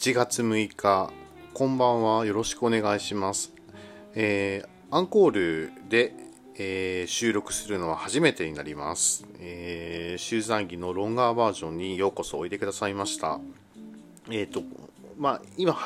8月6日こんばんは。よろしくお願いします、えーアンコールで、えー収録するのは初めてになります、えー、集団儀のロンガーバージョンにようこそおいでくださいました。えっ、とまあ今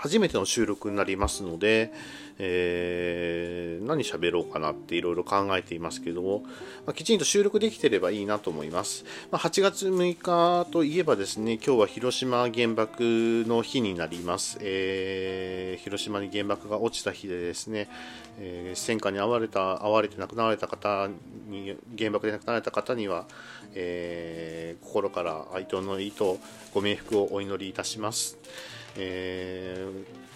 初めての収録になりますので、えー何喋ろうかなっていろいろ考えていますけども、まあ、きちんと収録できてればいいなと思います。まあ、8月6日といえばですね、今日は広島原爆の日になります。えー広島に原爆が落ちた日でですね、えー戦火に遭われた、遭われて亡くなられた方に、原爆で亡くなられた方には、えー心から哀悼の意とご冥福をお祈りいたします。えー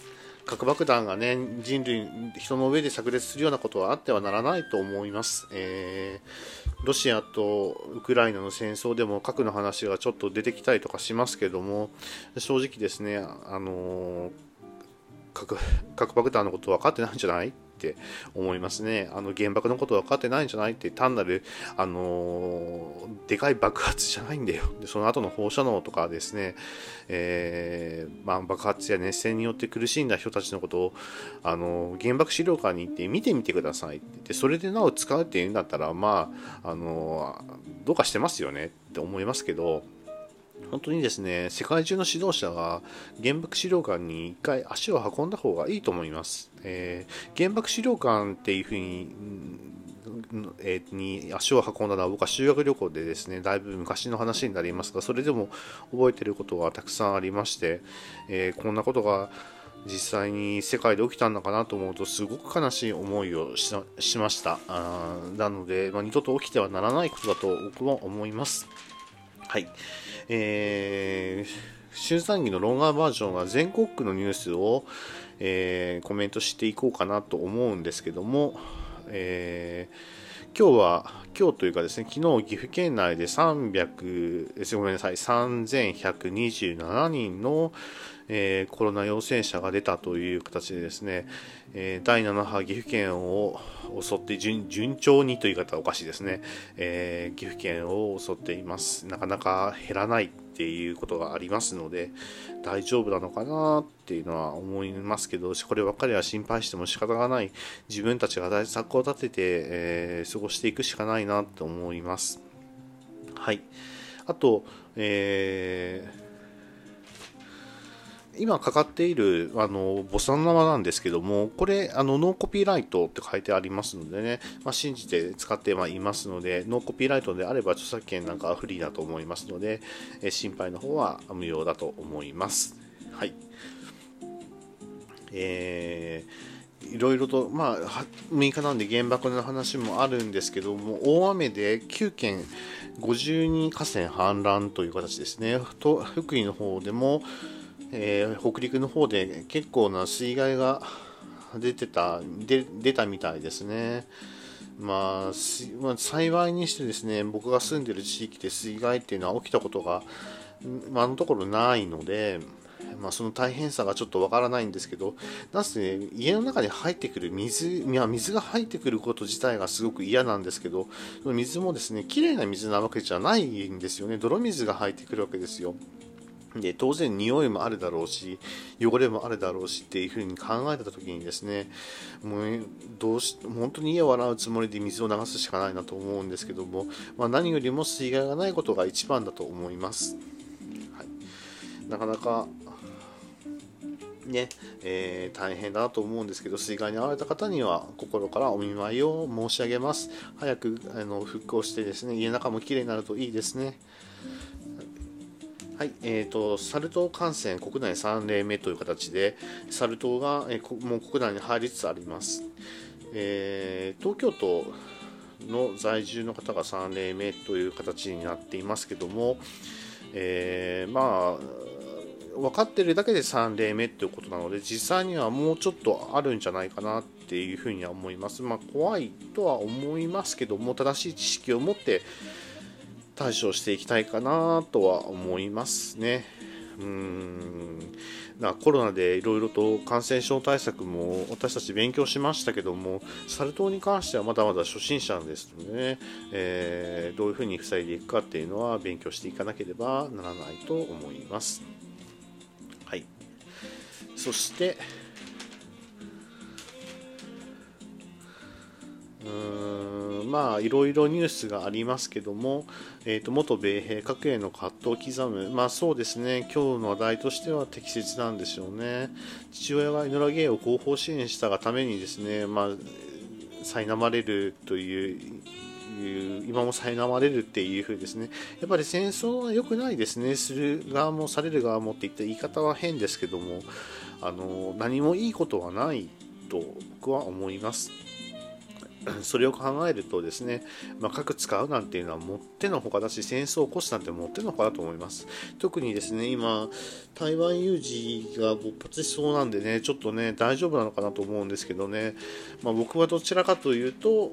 核爆弾がね、人類、人の上で炸裂するようなことはあってはならないと思います。えーロシアとウクライナの戦争でも核の話がちょっと出てきたりとかしますけども、正直ですね、あのー 核爆弾のこと分かってないんじゃない？って思いますね。あの原爆のこと分かってないんじゃない？って単なる、あのーでかい爆発じゃないんだよ。でその後の放射能とかですね、えーまあ、爆発や熱戦によって苦しんだ人たちのことを、あのー原爆資料館に行って見てみてくださいって言ってそれでなお使うっていうんだったら、まあ、あのどうかしてますよねって思いますけど、本当にですね、世界中の指導者が原爆資料館に一回足を運んだ方がいいと思います。えー原爆資料館っていうふうに、えーに足を運んだのは僕は修学旅行でですね、だいぶ昔の話になりますが、それでも覚えてることがたくさんありまして、えーこんなことが実際に世界で起きたんだかなと思うとすごく悲しい思いをしました。あなので、まあ、二度と起きてはならないことだと僕は思います。はい。えー、集団儀のロンガーバージョンは全国区のニュースを、えーコメントしていこうかなと思うんですけども、えー今日は、今日というかですね、昨日岐阜県内で300、ごめんなさい、3127人の、えーコロナ陽性者が出たという形でですね、えー第7波岐阜県を襲って順調にという方はおかしいですね、えー岐阜県を襲っています。なかなか減らないっていうことがありますので、大丈夫なのかなっていうのは思いますけど、こればっかりは心配しても仕方がない、自分たちが対策を立てて、えー過ごしていくしかないなと思います。はい。あと、えー今かかっているあのボサノワなんですけども、これあのノーコピーライトって書いてありますのでね、まあ、信じて使ってはいますので、ノーコピーライトであれば著作権なんかはフリーだと思いますので、え心配の方は無用だと思います。はい。えーいろいろと、まあ、6日なんで原爆の話もあるんですけども、大雨で9県52河川氾濫という形ですね。と福井の方でも、えー北陸の方で結構な水害が出てたで出たみたいですね。まあ、まあ幸いにしてですね僕が住んでる地域で水害っていうのは起きたことが、まあ、あのところないので、まあ、その大変さがちょっとわからないんですけど、なんせね、家の中に入ってくる水、いや水が入ってくること自体がすごく嫌なんですけど、水もですね、綺麗な水なわけじゃないんですよね。泥水が入ってくるわけですよ。で当然匂いもあるだろうし汚れもあるだろうしっていうふうに考えた時にですねもうどうし本当に家を洗うつもりで水を流すしかないなと思うんですけども、まあ、何よりも水害がないことが一番だと思います、はい、なかなかねえー大変だなと思うんですけど水害に遭われた方には心からお見舞いを申し上げます。早くあの復興してですね家の中もきれいになるといいですね。はい、えーと、サル痘感染国内3例目という形で、サル痘が、えーもう国内に入りつつあります。えー東京都の在住の方が3例目という形になっていますけども、えーまあ、分かっているだけで3例目ということなので、実際にはもうちょっとあるんじゃないかなっていうふうには思います。まあ、怖いとは思いますけども、正しい知識を持って、対処していきたいかなとは思いますね。うーんなコロナでいろいろと感染症対策も私たち勉強しましたけども、サル痘に関してはまだまだ初心者ですのでね、えーどういうふうに防いでいくかっていうのは勉強していかなければならないと思います。はい。そしてうんまあいろいろニュースがありますけども、えーと、元米兵核への葛藤を刻む、まあそうですね、今日の話題としては適切なんでしょうね。父親がイノラゲイを後方支援したがためにですね、まあ、苛まれるという今も苛まれるっていう風ですね。やっぱり戦争は良くないですね。する側もされる側もっていった言い方は変ですけどもあの何もいいことはないと僕は思います。それを考えるとですね、まあ、核使うなんていうのはもってのほかだし戦争を起こすなんてもってのほかだと思います特にですね今台湾有事が勃発しそうなんでねちょっとね大丈夫なのかなと思うんですけどね、まあ、僕はどちらかというと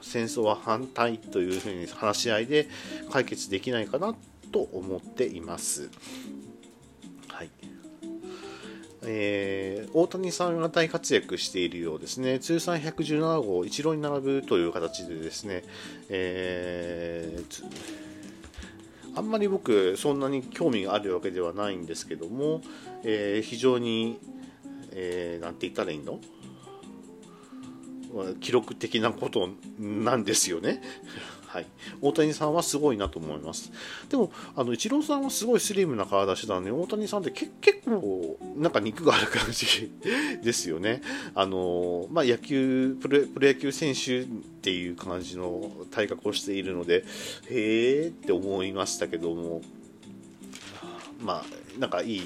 戦争は反対というふうに話し合いで解決できないかなと思っています。えー、大谷さんが大活躍しているようですね、通算117号、一郎に並ぶという形でですね、えー、あんまり僕、そんなに興味があるわけではないんですけども、えー、非常に、えー、なんて言ったらいいの？記録的なことなんですよね。はい、大谷さんはすごいなと思います。でも、あのイチローさんはすごいスリムな体してたんで、大谷さんって結構、なんか肉がある感じ ですよね。あのまあ、野球プロ、プロ野球選手っていう感じの体格をしているので、へえって思いましたけども、まあ、なんかいい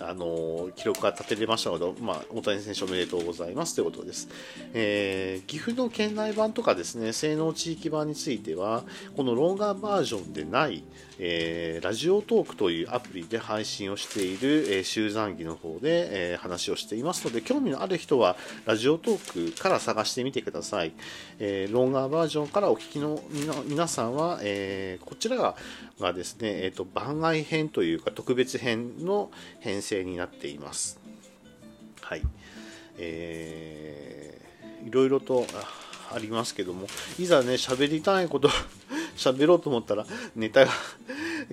あの記録が立てれましたので、まあ、大谷選手おめでとうございますということです、えー、岐阜の県内版とかですね性能地域版についてはこのロンガーバージョンでない、えー、ラジオトークというアプリで配信をしている、えー、集団儀の方で、えー、話をしていますので興味のある人はラジオトークから探してみてください、えー、ロンガーバージョンからお聞きの皆さんは、えー、こちらががですね、えーと、番外編というか特別編の編成になっています。はい。えー、いろいろとありますけども、いざね、喋りたいこと喋ろうと思ったらネタが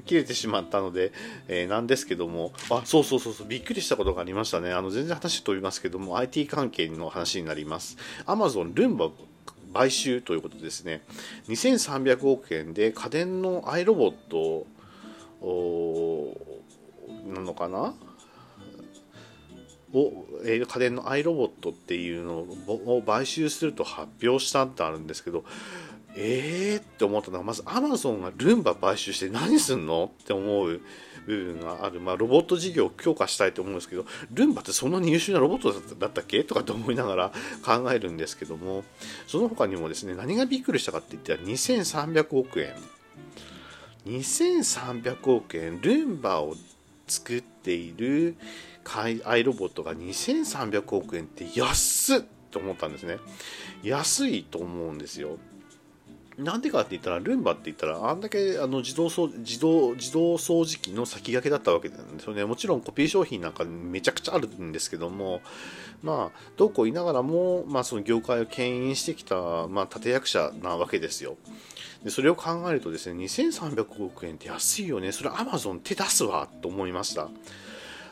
切れてしまったので、えー、なんですけども、あ、そうそうそうそう、びっくりしたことがありましたね。あの、全然話飛びますけども、IT 関係の話になります。Amazon ルンバ買収ということですね2300億円で家電のアイロボットなのかな？を、家電のアイロボットっていうのを買収すると発表したってあるんですけどえーって思ったのはまずアマゾンがルンバ買収して何すんのって思う部分がある、まあ、ロボット事業を強化したいと思うんですけどルンバってそんなに優秀なロボットだったっけとかって思いながら考えるんですけどもその他にもですね何がびっくりしたかって言ったら2300億円。2300億円。ルンバを作っているアイロボットが2300億円って安っと思ったんですね。安いと思うんですよ。なんでかって言ったら、ルンバって言ったら、あんだけあの自動自動自動掃除機の先駆けだったわけなんですよね。もちろんコピー商品なんかめちゃくちゃあるんですけども、まあ、どうこう言いながらも、まあ、その業界を牽引してきた、まあ、立役者なわけですよ。でそれを考えるとですね、2300億円って安いよね。それアマゾン手出すわと思いました。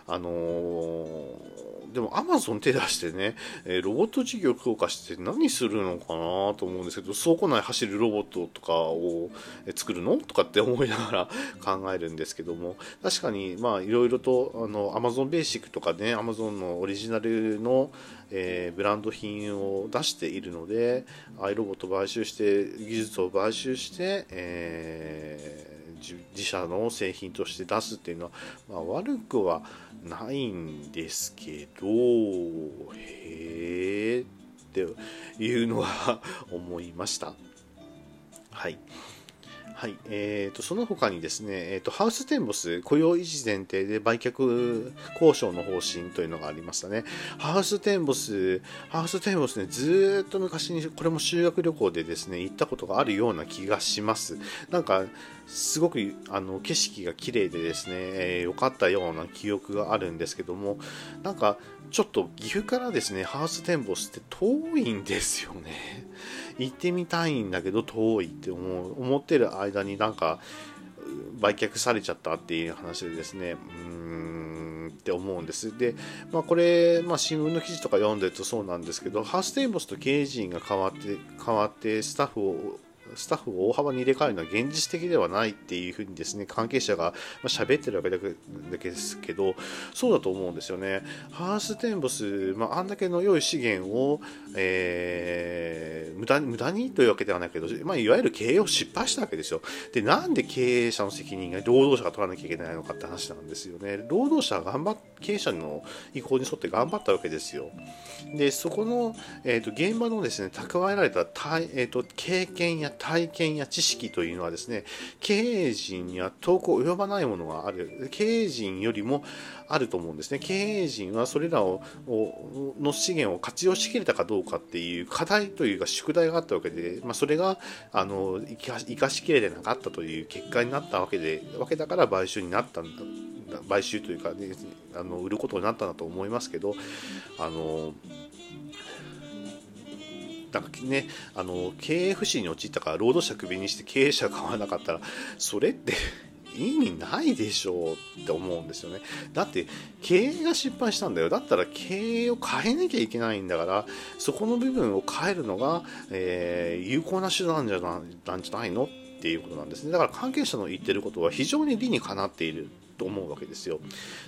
あのーでもアマゾン手出してね、えロボット事業強化して何するのかなと思うんですけど、倉庫内走るロボットとかを作るのとかって思いながら 考えるんですけども、確かにまあいろいろとあのアマゾンベーシックとかね、アマゾンのオリジナルの、えー、ブランド品を出しているので、アイロボット買収して、技術を買収して、えー自社の製品として出すっていうのは、まあ、悪くはないんですけどへえっていうのは思いましたはい。はい、えーと、その他にですね、えーと、ハウステンボス雇用維持前提で売却交渉の方針というのがありましたね。ハウステンボス、ハウステンボスね、ずっと昔にこれも修学旅行でですね、行ったことがあるような気がします。なんか、すごくあの景色が綺麗でですね、えー、良かったような記憶があるんですけども、なんかちょっと岐阜からですね、ハウステンボスって遠いんですよね。行ってみたいんだけど遠いって思う思ってる間になんか売却されちゃったっていう話でですね、うーんって思うんです。で、まあ、これ、まあ、新聞の記事とか読んでるとそうなんですけど、ハウステンボスと経営陣が変わって、変わって、スタッフをスタッフを大幅に入れ替えるのは現実的ではないっていうふうにですね関係者が喋ってるわけだけですけどそうだと思うんですよね。ハーステンボス、まあ、あんだけの良い資源を、えー、無駄無駄にというわけではないけど、まあ、いわゆる経営を失敗したわけですよ。でなんで経営者の責任が労働者が取らなきゃいけないのかって話なんですよね。労働者は頑張っ経営者の意向に沿って頑張ったわけですよ。でそこの、えーと、現場のですね蓄えられた、えーと経験や体験や知識というのはですね経営陣には遠く及ばないものがある経営陣よりもあると思うんですね。経営陣はそれらをの資源を活用しきれたかどうかっていう課題というか宿題があったわけで、まあ、それがあの生かしきれてなかったという結果になったわけでわけだから買収になったんだ買収というか、ね、あの売ることになったんだと思いますけどあのなんかね、あの経営不振に陥ったから労働者クビにして経営者が変わらなかったらそれって意味ないでしょうって思うんですよね。だって経営が失敗したんだよ。だったら経営を変えなきゃいけないんだから、そこの部分を変えるのが、えー、有効な手段じゃななんじゃないのっていうことなんですね。だから関係者の言ってることは非常に理にかなっていると思うわけですよ。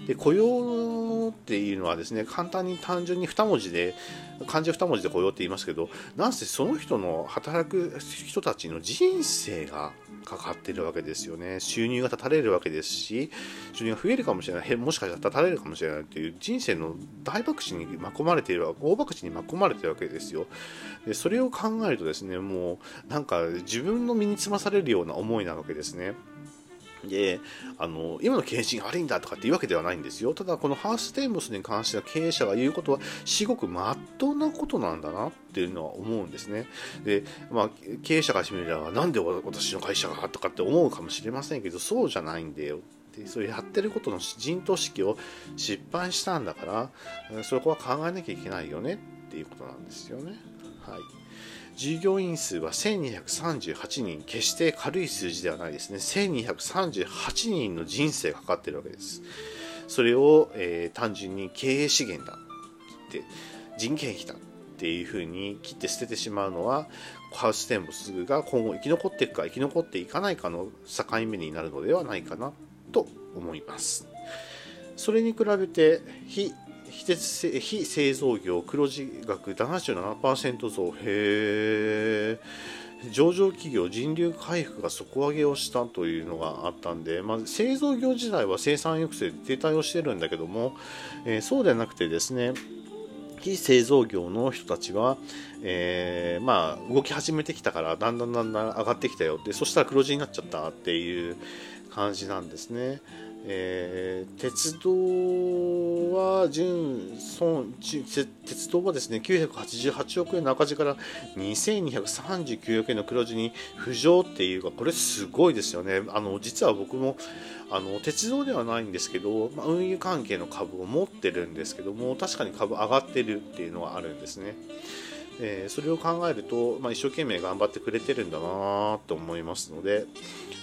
で雇用っていうのはですね簡単に単純に2文字で漢字2文字で雇用って言いますけどなんせその人の働く人たちの人生がかかってるわけですよね。収入が断たれるわけですし収入が増えるかもしれない。もしかしたら断たれるかもしれないという人生の大爆死に巻き込まれている大爆死に巻き込まれているわけですよ。でそれを考えるとですねもうなんか自分の身につまされるような思いなわけですね。であの今の経営陣悪いんだとかっていうわけではないんですよ。ただこのハーステンボスに関しては経営者が言うことは至極まっとうなことなんだなっていうのは思うんですね。で、まあ、経営者からしてみればなんで私の会社がとかって思うかもしれませんけどそうじゃないんだよ。ってそういうやってることの陣頭指揮を失敗したんだからそこは考えなきゃいけないよねっていうことなんですよね。はい。従業員数は1238人、決して軽い数字ではないですね。1238人の人生がかかってるわけです。それを、えー、単純に経営資源だって人件費だっていうふうに切って捨ててしまうのは、ハウステンボスが今後生き残っていくか生き残っていかないかの境目になるのではないかなと思います。それに比べて非非鉄非製造業黒字額77%増へ上場企業人流回復が底上げをしたというのがあったんで、まあ、製造業時代は生産抑制で停滞をしてるんだけども、えー、そうではなくてですね非製造業の人たちは、えー、まあ、動き始めてきたからだんだんだんだん上がってきたよってそしたら黒字になっちゃったっていう感じなんですね。えー、鉄道は純損鉄道はですね988億円の赤字から2239億円の黒字に浮上っていうかこれすごいですよねあの実は僕もあの鉄道ではないんですけど、まあ、運輸関係の株を持ってるんですけども確かに株上がってるっていうのはあるんですね。えー、それを考えると、まあ、一生懸命頑張ってくれてるんだなと思いますので、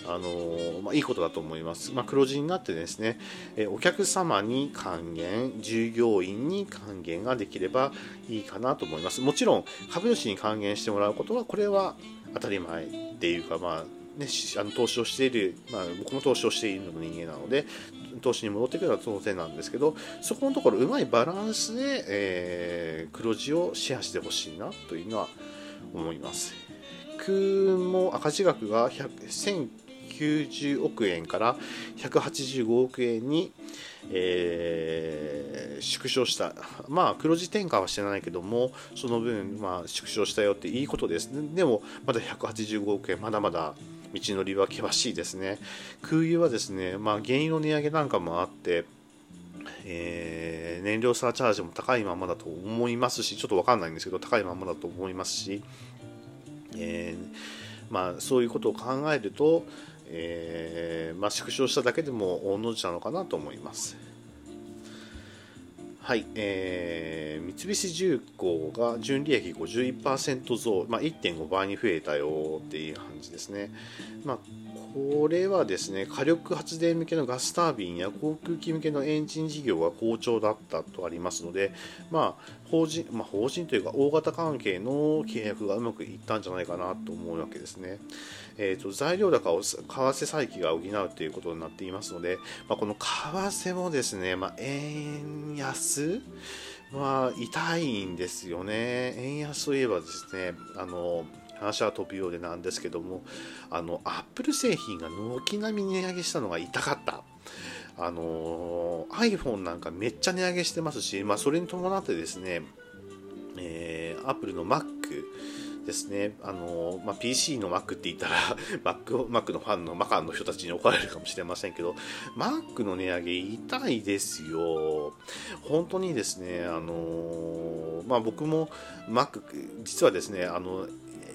あのー、まあ、いいことだと思います。まあ、黒字になってですね、えー、お客様に還元、従業員に還元ができればいいかなと思います。もちろん、株主に還元してもらうことは、これは当たり前っていうか、まあ、ね、あの投資をしている、まあ、僕も投資をしているの人間なので投資に戻ってくるのは当然なんですけどそこのところうまいバランスで、えー、黒字をシェアしてほしいなというのは思います。空も赤字額が1090億円から185億円に、えー、縮小した、まあ、黒字転換はしてないけども、その分、まあ、縮小したよっていいことです、ね、でも、まだ185億円、まだまだ道のりは険しいですね。空輸はですね、まあ、原油の値上げなんかもあって、えー、燃料サーチャージも高いままだと思いますし、ちょっと分かんないんですけど、高いままだと思いますし、えー、まあ、そういうことを考えると、えー、まあ、縮小しただけでも御の字なのかなと思います。はい、えー、三菱重工が純利益51%増、まあ、1.5倍に増えたよっていう感じですね。まあ、これはですね火力発電向けのガスタービンや航空機向けのエンジン事業が好調だったとありますので、まあ法人まあ、法人というか大型関係の契約がうまくいったんじゃないかなと思うわけですね。えーと、材料高を為替差益が補うということになっていますので、まあ、この為替もですね、まあ、円安は痛いんですよね。円安といえばですね、あの話は飛ぶようでなんですけどもあのアップル製品が軒並み値上げしたのが痛かったあの iPhone なんかめっちゃ値上げしてますし、まあ、それに伴ってですね、えー、Apple の Mac ですね、あのまあ、PC の Mac って言ったら Mac, Mac のファンのマカンの人たちに怒られるかもしれませんけど Mac の値上げ痛いですよ。本当にですねあの、まあ、僕も Mac 実はですねあの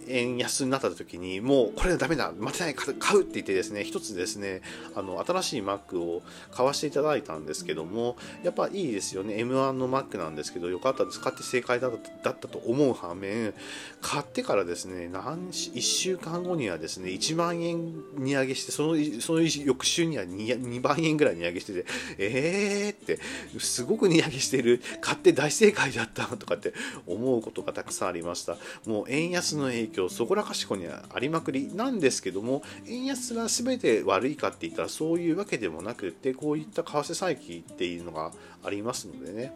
円安になった時にもうこれはダメだ待てない買うって言ってですね一つですねあの新しい Mac を買わせていただいたんですけどもやっぱいいですよね M1 の Mac なんですけどよかったです買って正解だったと思う反面買ってからですね何1週間後にはですね1万円値上げしてそのその翌週には 2, 2万円ぐらい値上げしててえーってすごく値上げしてる買って大正解だったとかって思うことがたくさんありました。もう円安の影響況そこらかしこにはありまくりなんですけども円安が全て悪いかって言ったらそういうわけでもなくてこういった為替差益っていうのがありますのでね、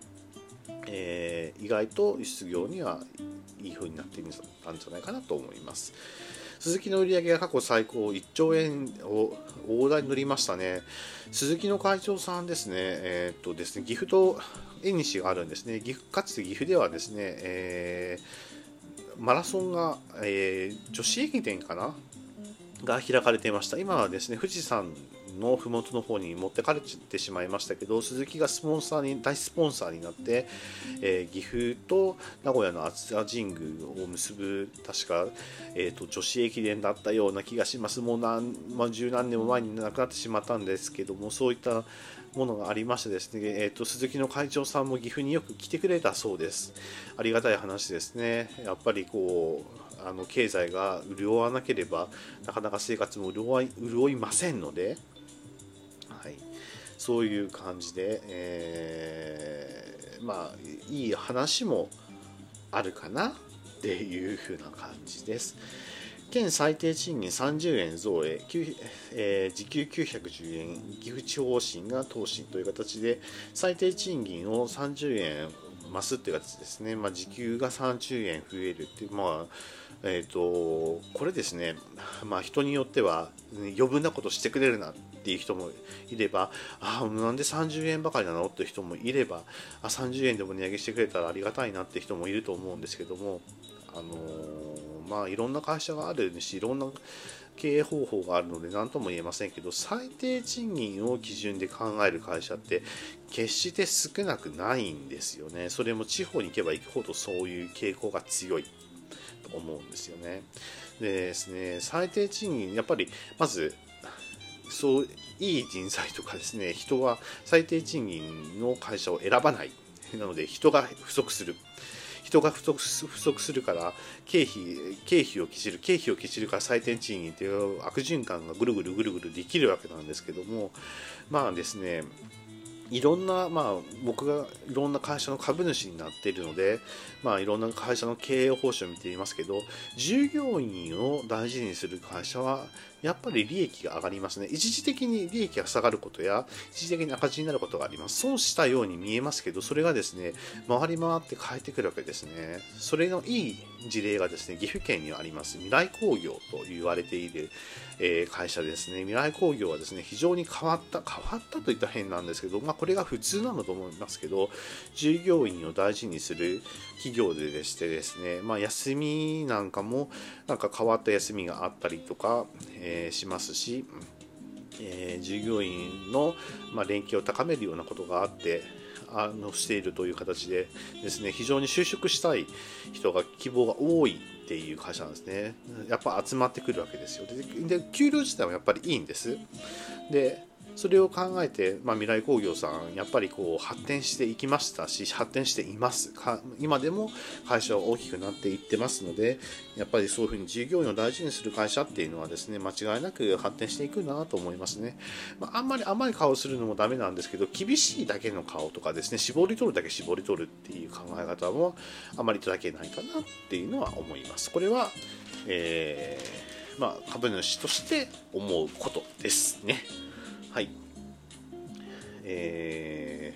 えー、意外と輸出業にはいい風になっていたんじゃないかなと思います。鈴木の売り上げが過去最高1兆円を大台に乗りましたね。鈴木の会長さんですね、えー、っとですね、岐阜と縁西があるんですね。岐阜かつて岐阜ではですね、えーマラソンが、えー、女子駅伝かな？が開かれていました。今はですね富士山の麓の方に持ってかれてしまいましたけど鈴木がスポンサーに大スポンサーになって、えー、岐阜と名古屋の熱田神宮を結ぶ確か、えーと、女子駅伝だったような気がします。もう何、まあ、十何年も前に亡くなってしまったんですけどもそういったものがありましてですね、えーと、鈴木の会長さんも岐阜によく来てくれたそうです。ありがたい話ですね。やっぱりこうあの経済が潤わなければなかなか生活も潤い潤いませんので、はい、そういう感じで、えー、まあいい話もあるかなっていう風な感じです。県最低賃金30円増へ、えー、時給910円、岐阜地方診が答申という形で、最低賃金を30円増すっていう形ですね、まあ、時給が30円増えるっていう、まあえーと、これですね、まあ、人によっては余分なことしてくれるなっていう人もいれば、あなんで30円ばかりなのっていう人もいれば、あ30円でも値上げしてくれたらありがたいなっていう人もいると思うんですけども、あのーまあ、いろんな会社があるしいろんな経営方法があるので何とも言えませんけど最低賃金を基準で考える会社って決して少なくないんですよね。それも地方に行けば行くほどそういう傾向が強いと思うんですよね。でですね最低賃金やっぱりまずそういい人材とかですね人は最低賃金の会社を選ばない。なので人が不足する。人が不足不足するから経費経費を切る経費を切るから最低賃金という悪循環がぐるぐるぐるぐるできるわけなんですけどもまあですねいろんな、まあ、僕がいろんな会社の株主になっているので、まあ、いろんな会社の経営報酬を見ていますけど従業員を大事にする会社はやっぱり利益が上がりますね。一時的に利益が下がることや、一時的に赤字になることがあります。損したように見えますけど、それがですね、回り回って変えてくるわけですね。それのいい事例がですね、岐阜県にあります、未来工業と言われている、え、会社ですね。未来工業はですね、非常に変わった、変わったといった変なんですけど、まあ、これが普通なのと思いますけど、従業員を大事にする企業ででしてですね、まあ、休みなんかも、なんか変わった休みがあったりとか、えー、しますし、えー、従業員の、ま、連携を高めるようなことがあってあのしているという形でですね非常に就職したい人が希望が多いっていう会社なんですね。やっぱ集まってくるわけですよ。で給料自体はやっぱりいいんです。でそれを考えて、まあ、未来工業さんやっぱりこう発展していきましたし発展しています。今でも会社は大きくなっていってますのでやっぱりそういうふうに従業員を大事にする会社っていうのはですね間違いなく発展していくなと思いますね、まあ、あんまり甘い顔するのもダメなんですけど厳しいだけの顔とかですね絞り取るだけ絞り取るっていう考え方もあまりいただけないかなっていうのは思います。これは、えー、まあ、株主として思うことですね。はい。え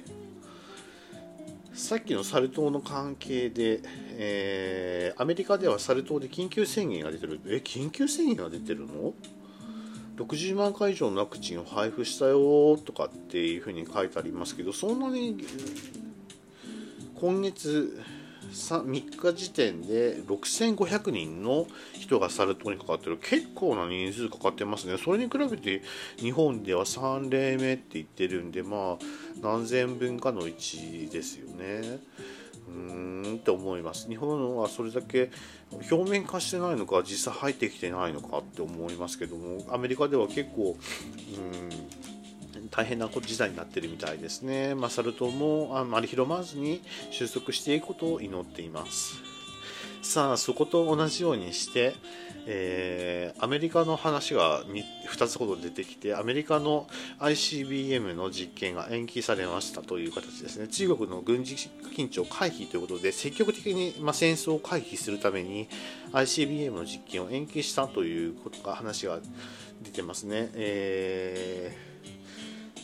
ー、さっきのサル痘の関係で、えー、アメリカではサル痘で緊急宣言が出てる。え、緊急宣言が出てるの ?60 万回以上のワクチンを配布したよとかっていうふうに書いてありますけど、そんなに今月3日時点で6500人の人がサル痘にかかってる。結構な人数かかってますね。それに比べて日本では3例目って言ってるんでまあ何千分かの1ですよね。うーんって思います。日本はそれだけ表面化してないのか実際入ってきてないのかって思いますけどもアメリカでは結構うん大変な事態になってるみたいですね。まあ、サル痘もあまり広まずに収束していくことを祈っています。さあ、そこと同じようにして、えー、アメリカの話が 2, 2つほど出てきて、アメリカの ICBM の実験が延期されましたという形ですね。中国の軍事緊張回避ということで、積極的に、まあ、戦争を回避するために ICBM の実験を延期したということが話が出てますね。えー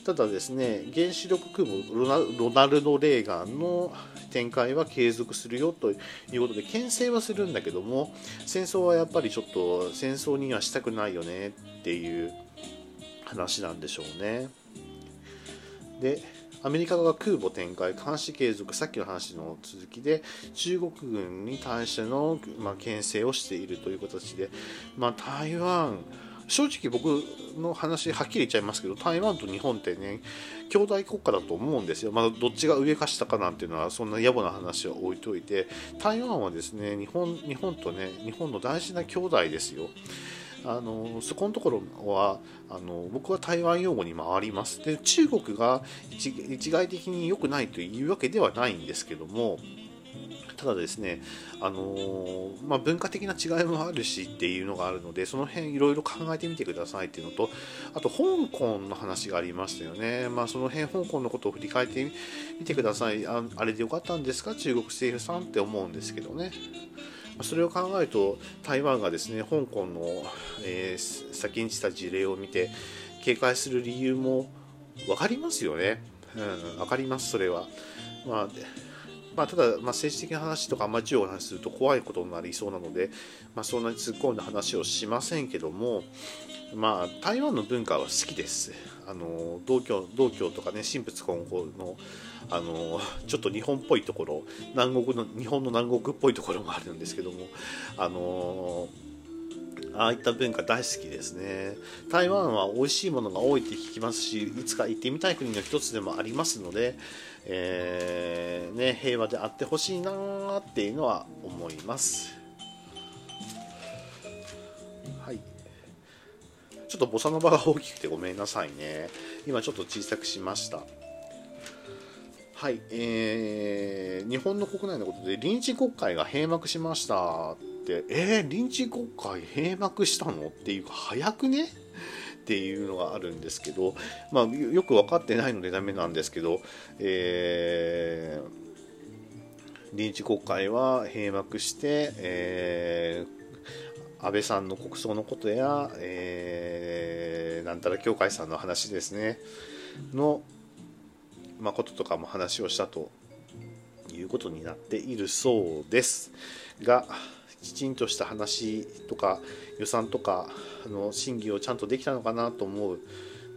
ただですね原子力空母ロナルド・レーガンの展開は継続するよということで牽制はするんだけども戦争はやっぱりちょっと戦争にはしたくないよねっていう話なんでしょうね。でアメリカが空母展開、監視継続、さっきの話の続きで、中国軍に対しての、まあ、牽制をしているという形で、まあ、台湾、正直僕の話はっきり言っちゃいますけど台湾と日本ってね兄弟国家だと思うんですよ、まあ、どっちが上か下かなんていうのはそんな野暮な話は置いといて台湾はですね日本日本とね日本の大事な兄弟ですよ。あのそこのところはあの僕は台湾用語に回ります。で中国が一概的に良くないというわけではないんですけどもただですね、あのー、まあ、文化的な違いもあるしっていうのがあるのでその辺いろいろ考えてみてくださいっていうのとあと香港の話がありましたよね、まあ、その辺香港のことを振り返ってみてください。ああれでよかったんですか？中国政府さんって思うんですけどね。それを考えると台湾がですね香港の、えー、先んじた事例を見て警戒する理由も分かりますよね、うん、分かりますそれは、まあ、まあ、ただ、まあ、政治的な話とかあんまり中国の話すると怖いことになりそうなので、まあ、そんなに突っ込んだ話をしませんけども、まあ、台湾の文化は好きです。あの道教道教とかね神仏混合のあのちょっと日本っぽいところ南国の日本の南国っぽいところもあるんですけどもあのああいった文化大好きですね台湾は美味しいものが多いって聞きますしいつか行ってみたい国の一つでもありますのでえー、ね、平和であってほしいなっていうのは思います。はい。ちょっとボサノバが大きくてごめんなさいね。今ちょっと小さくしました。はい、えー、日本の国内のことで臨時国会が閉幕しましたって、えー、臨時国会閉幕したの？っていうか、早くね？っていうのがあるんですけど、まあ、よく分かってないのでダメなんですけど、えー、臨時国会は閉幕して、えー、安倍さんの国葬のことや、えー、なんたら教会さんの話ですねの、まあ、こととかも話をしたということになっているそうです。がきちんとした話とか予算とかあの審議をちゃんとできたのかなと思う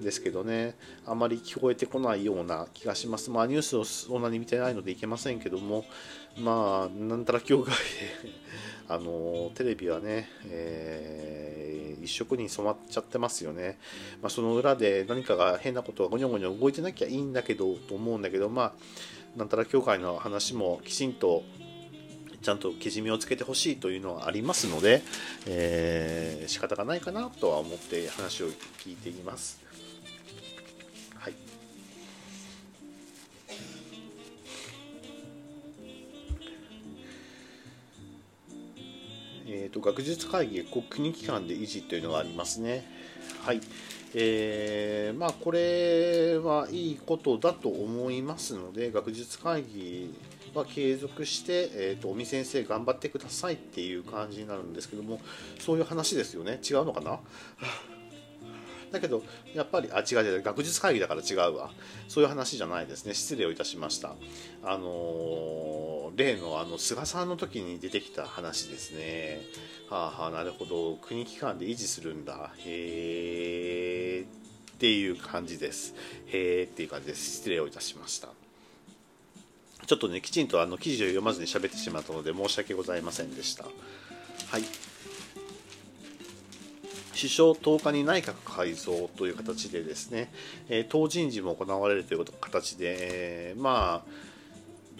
んですけどね。あまり聞こえてこないような気がします。まあニュースをそんなに見てないのでいけませんけども。まあなんたら協会で あのテレビはね、えー、一色に染まっちゃってますよね、まあ、その裏で何かが変なことがごにょごにょ動いてなきゃいいんだけどと思うんだけどまあなんたら協会の話もきちんとちゃんとけじめをつけてほしいというのはありますので、えー、仕方がないかなとは思って話を聞いています。はい、えーと、学術会議国機関で維持というのがありますね。はいえーまあ、これはいいことだと思いますので学術会議は継続して、えーと、尾身先生頑張ってくださいっていう感じになるんですけども、そういう話ですよね。違うのかな？だけど、やっぱり、あ、違う違う、学術会議だから違うわ。そういう話じゃないですね。失礼をいたしました。あのー、例のあの菅さんの時に出てきた話ですね。はあはあ、なるほど。国機関で維持するんだ。へえ。っていう感じです。へえっていう感じです。失礼をいたしました。ちょっとね、きちんとあの記事を読まずに喋ってしまったので申し訳ございませんでした。はい。首相10日に内閣改造という形でですね、えー、党人事も行われるという形で、えー、まあ、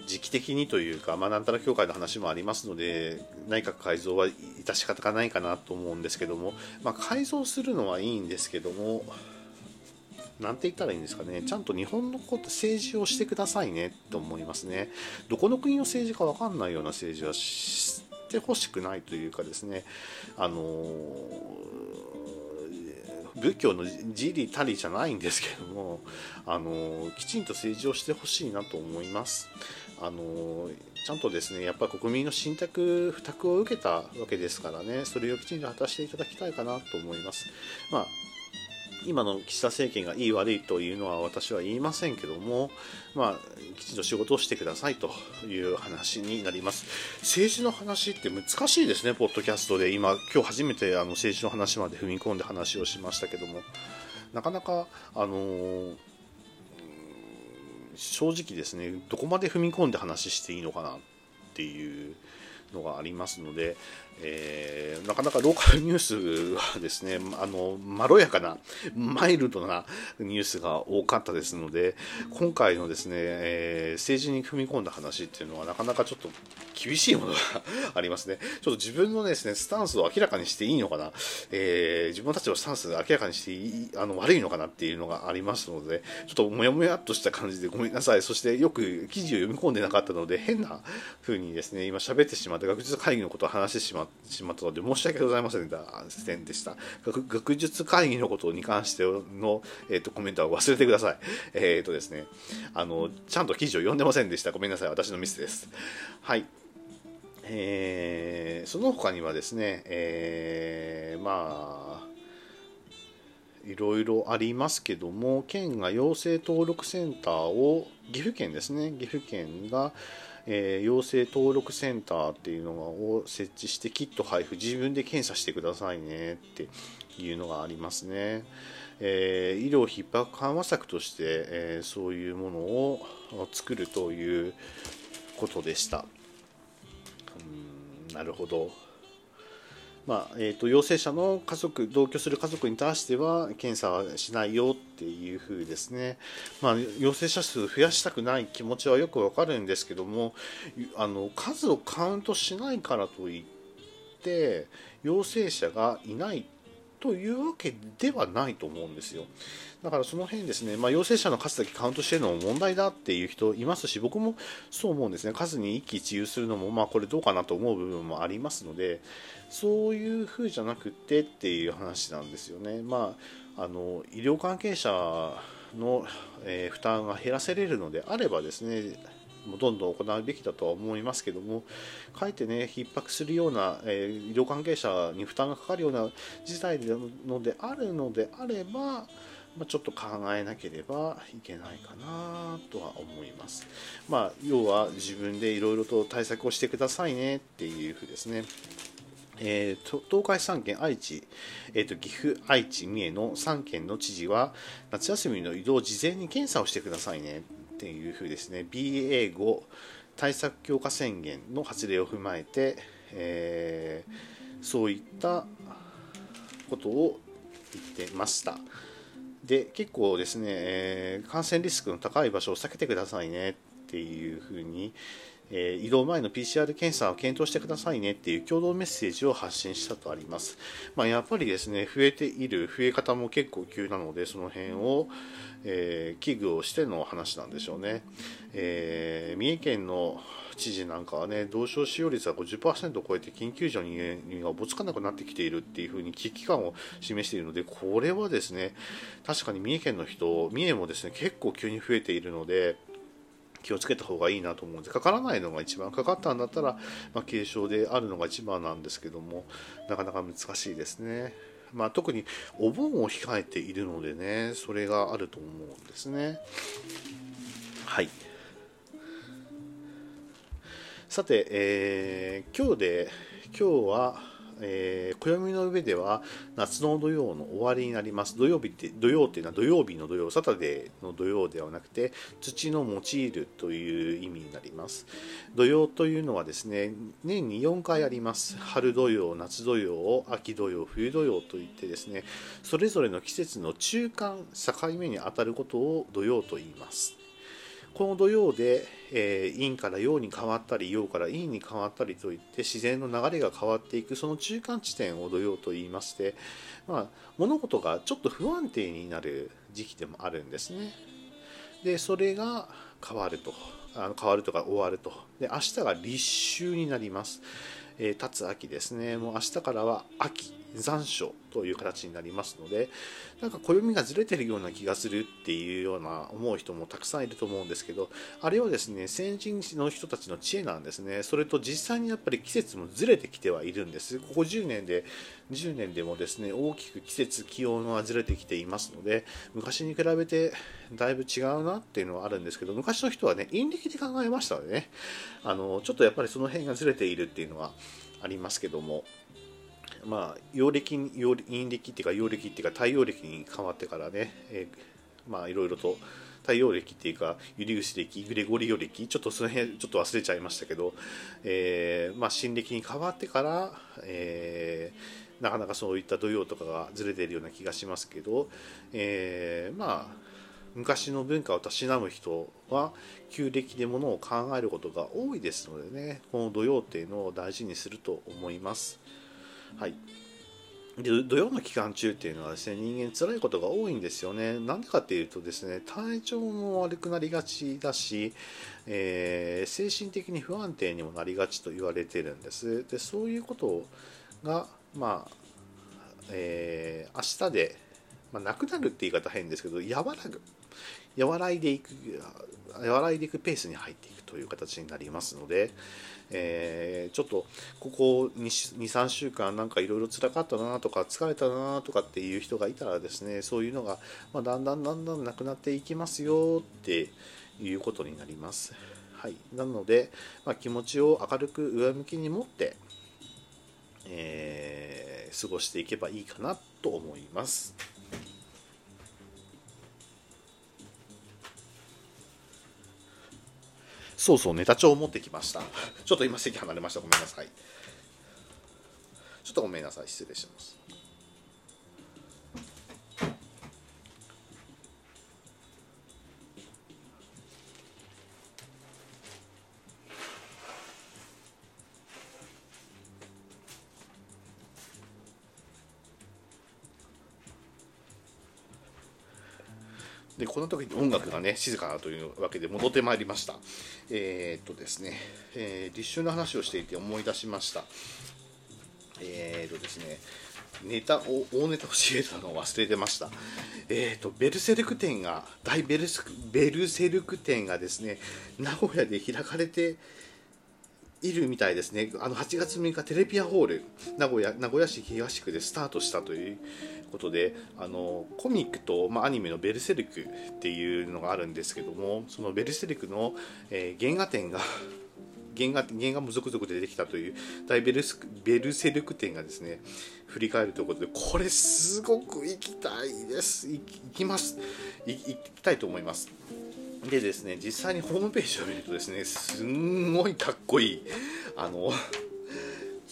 時期的にというか、まあ、なんたら協会の話もありますので、内閣改造は致し方がないかなと思うんですけども、まあ、改造するのはいいんですけども、なんて言ったらいいんですかね、ちゃんと日本のこと政治をしてくださいねと思いますね。どこの国の政治か分かんないような政治はしてほしくないというかですね、あの仏教の自利たりじゃないんですけども、あのきちんと政治をしてほしいなと思います。あのちゃんとですねやっぱり国民の信託、負託を受けたわけですからね、それをきちんと果たしていただきたいかなと思います。まあ今の岸田政権がいい悪いというのは私は言いませんけども、まあ、きちんと仕事をしてくださいという話になります。政治の話って難しいですね、ポッドキャストで。今、今日初めてあの政治の話まで踏み込んで話をしましたけども、なかなか、あのー、正直ですね、どこまで踏み込んで話していいのかなっていうのがありますので、えー、なかなかローカルニュースはですねあのまろやかなマイルドなニュースが多かったですので今回のですね、えー、政治に踏み込んだ話っていうのはなかなかちょっと厳しいものがありますね。ちょっと自分のですねスタンスを明らかにしていいのかな、えー、自分たちのスタンスを明らかにしていいあの悪いのかなっていうのがありますのでちょっともやもやっとした感じでごめんなさい。そしてよく記事を読み込んでなかったので変な風にですね今喋ってしまって学術会議のことを話してしまってしまったので申し訳ございませんでした。学術会議のことに関しての、えーと、コメントは忘れてください。えっ、ー、とですねあのちゃんと記事を読んでませんでした。ごめんなさい。私のミスです。はい。えー、その他にはですね、えー、まあいろいろありますけども県が陽性登録センターを岐阜県ですね。岐阜県が、えー、陽性登録センターっていうのを設置してキット配布自分で検査してくださいねっていうのがありますね、えー、医療逼迫緩和策として、えー、そういうものを作るということでした。うんなるほど。まあえーと、陽性者の家族同居する家族に対しては検査はしないよっていうふうですね、まあ、陽性者数増やしたくない気持ちはよくわかるんですけどもあの数をカウントしないからといって陽性者がいないというわけではないと思うんですよ。だからその辺ですね、まあ、陽性者の数だけカウントしてるのも問題だっていう人いますし、僕もそう思うんですね、数に一喜一憂するのも、まあ、これどうかなと思う部分もありますので、そういう風じゃなくてっていう話なんですよね。まあ、あの医療関係者の、えー、負担が減らせれるのであればですねどんどん行うべきだとは思いますけども、かえってね、逼迫するような、えー、医療関係者に負担がかかるような事態なのであるのであれば、まあ、ちょっと考えなければいけないかなとは思います。まあ、要は自分でいろいろと対策をしてくださいねっていうふうですね。えー、東海3県、愛知、えーと、岐阜、愛知、三重の3県の知事は夏休みの移動を事前に検査をしてくださいねっていうふうですね BA5 対策強化宣言の発令を踏まえて、えー、そういったことを言ってましたで結構ですね、えー、感染リスクの高い場所を避けてくださいねっていうふうにえー、移動前の PCR 検査を検討してくださいねっていう共同メッセージを発信したとあります。まあ、やっぱりですね、増えている、増え方も結構急なので、その辺を、えー、危惧をしての話なんでしょうね。えー、三重県の知事なんかはね、同床使用率は50%を超えて緊急所に入院がおぼつかなくなってきているっていうふうに危機感を示しているので、これはですね、確かに三重県の人、三重もですね、結構急に増えているので、気をつけた方がいいなと思うんでかからないのが一番かかったんだったら、まあ、軽症であるのが一番なんですけどもなかなか難しいですね。まあ、特にお盆を控えているのでねそれがあると思うんですね。はいさて、えー、今日で今日はえー、暦の上では夏の土曜の終わりになります。土曜日って土曜っていうのは土曜日の土曜サタデーの土曜ではなくて土の用いるという意味になります。土曜というのはですね年に4回あります。春土曜夏土曜秋土曜冬土曜といってですねそれぞれの季節の中間境目にあたることを土曜と言います。この土曜で、えー、陰から陽に変わったり陽から陰に変わったりといって自然の流れが変わっていくその中間地点を土曜と言いまして、まあ、物事がちょっと不安定になる時期でもあるんですね。でそれが変わるとあの変わるとか終わると。で明日が立秋になります、えー、立つ秋ですね。もう明日からは秋。残暑という形になりますのでなんか暦がずれてるような気がするっていうような思う人もたくさんいると思うんですけどあれはですね先人の人たちの知恵なんですね。それと実際にやっぱり季節もずれてきてはいるんです。ここ10年で10年でもですね大きく季節気温はずれてきていますので昔に比べてだいぶ違うなっていうのはあるんですけど昔の人はね陰暦で考えましたのでね。あのちょっとやっぱりその辺がずれているっていうのはありますけども。まあ、陽暦陽陰暦っていうか陽暦っていうか太陽暦に変わってからね、えー、まあいろいろと太陽暦っていうかユリウス暦グレゴリオ暦ちょっとその辺ちょっと忘れちゃいましたけど、えー、まあ、新暦に変わってから、えー、なかなかそういった土曜とかがずれているような気がしますけど、えー、まあ昔の文化をたしなむ人は旧暦でものを考えることが多いですのでねこの土曜っていうのを大事にすると思います。はいで土曜の期間中っていうのはですね人間辛いことが多いんですよね。なんでかっていうとですね体調も悪くなりがちだし、えー、精神的に不安定にもなりがちと言われてるんです。でそういうことがまあ、えー、明日で、まあ、なくなるって言い方変ですけど和らぐ和らいでいく和らいでいくペースに入っていくという形になりますので、えー、ちょっとここ23週間なんかいろいろ辛かったなとか疲れたなとかっていう人がいたらですねそういうのが、まあ、だんだんだんだんなくなっていきますよっていうことになります。はい、なので、まあ、気持ちを明るく上向きに持って、えー、過ごしていけばいいかなと思います。そうそう、ネタ帳を持ってきました。ちょっと今席離れました。ごめんなさい。ちょっとごめんなさい。失礼します。でこの時に音楽がね静かなというわけで戻ってまいりました。えー、っとですね、えー、立春の話をしていて思い出しました。えー、っとですねネタを大ネタ教えたのを忘れてました。えー、っとベルセルク展が大ベルベルセルク展がですね名古屋で開かれているみたいですね。あの8月6日テレピアホール名古屋名古屋市東区でスタートしたということであのコミックと、まあ、アニメの「ベルセルク」っていうのがあるんですけどもそのベルセルクの、えー、原画展が 原画原画も続々出てきたという大ベルスベルセルク展がですね振り返るということでこれすごく行きたいです。行きます。行きたいと思います。でですね実際にホームページを見るとですねすんごいかっこいいあの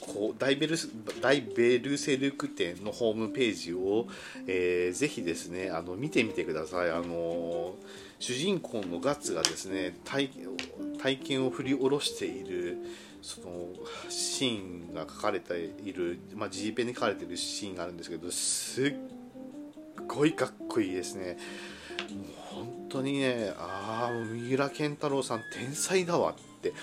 こうダイベルダイベルセルク店のホームページを、えー、ぜひですねあの見てみてください。あの主人公のガッツがですね太体験を振り下ろしているそのシーンが書かれている、まあ、G ペンに書かれているシーンがあるんですけどすっごいかっこいいですね。本当にねああ三浦健太郎さん天才だわって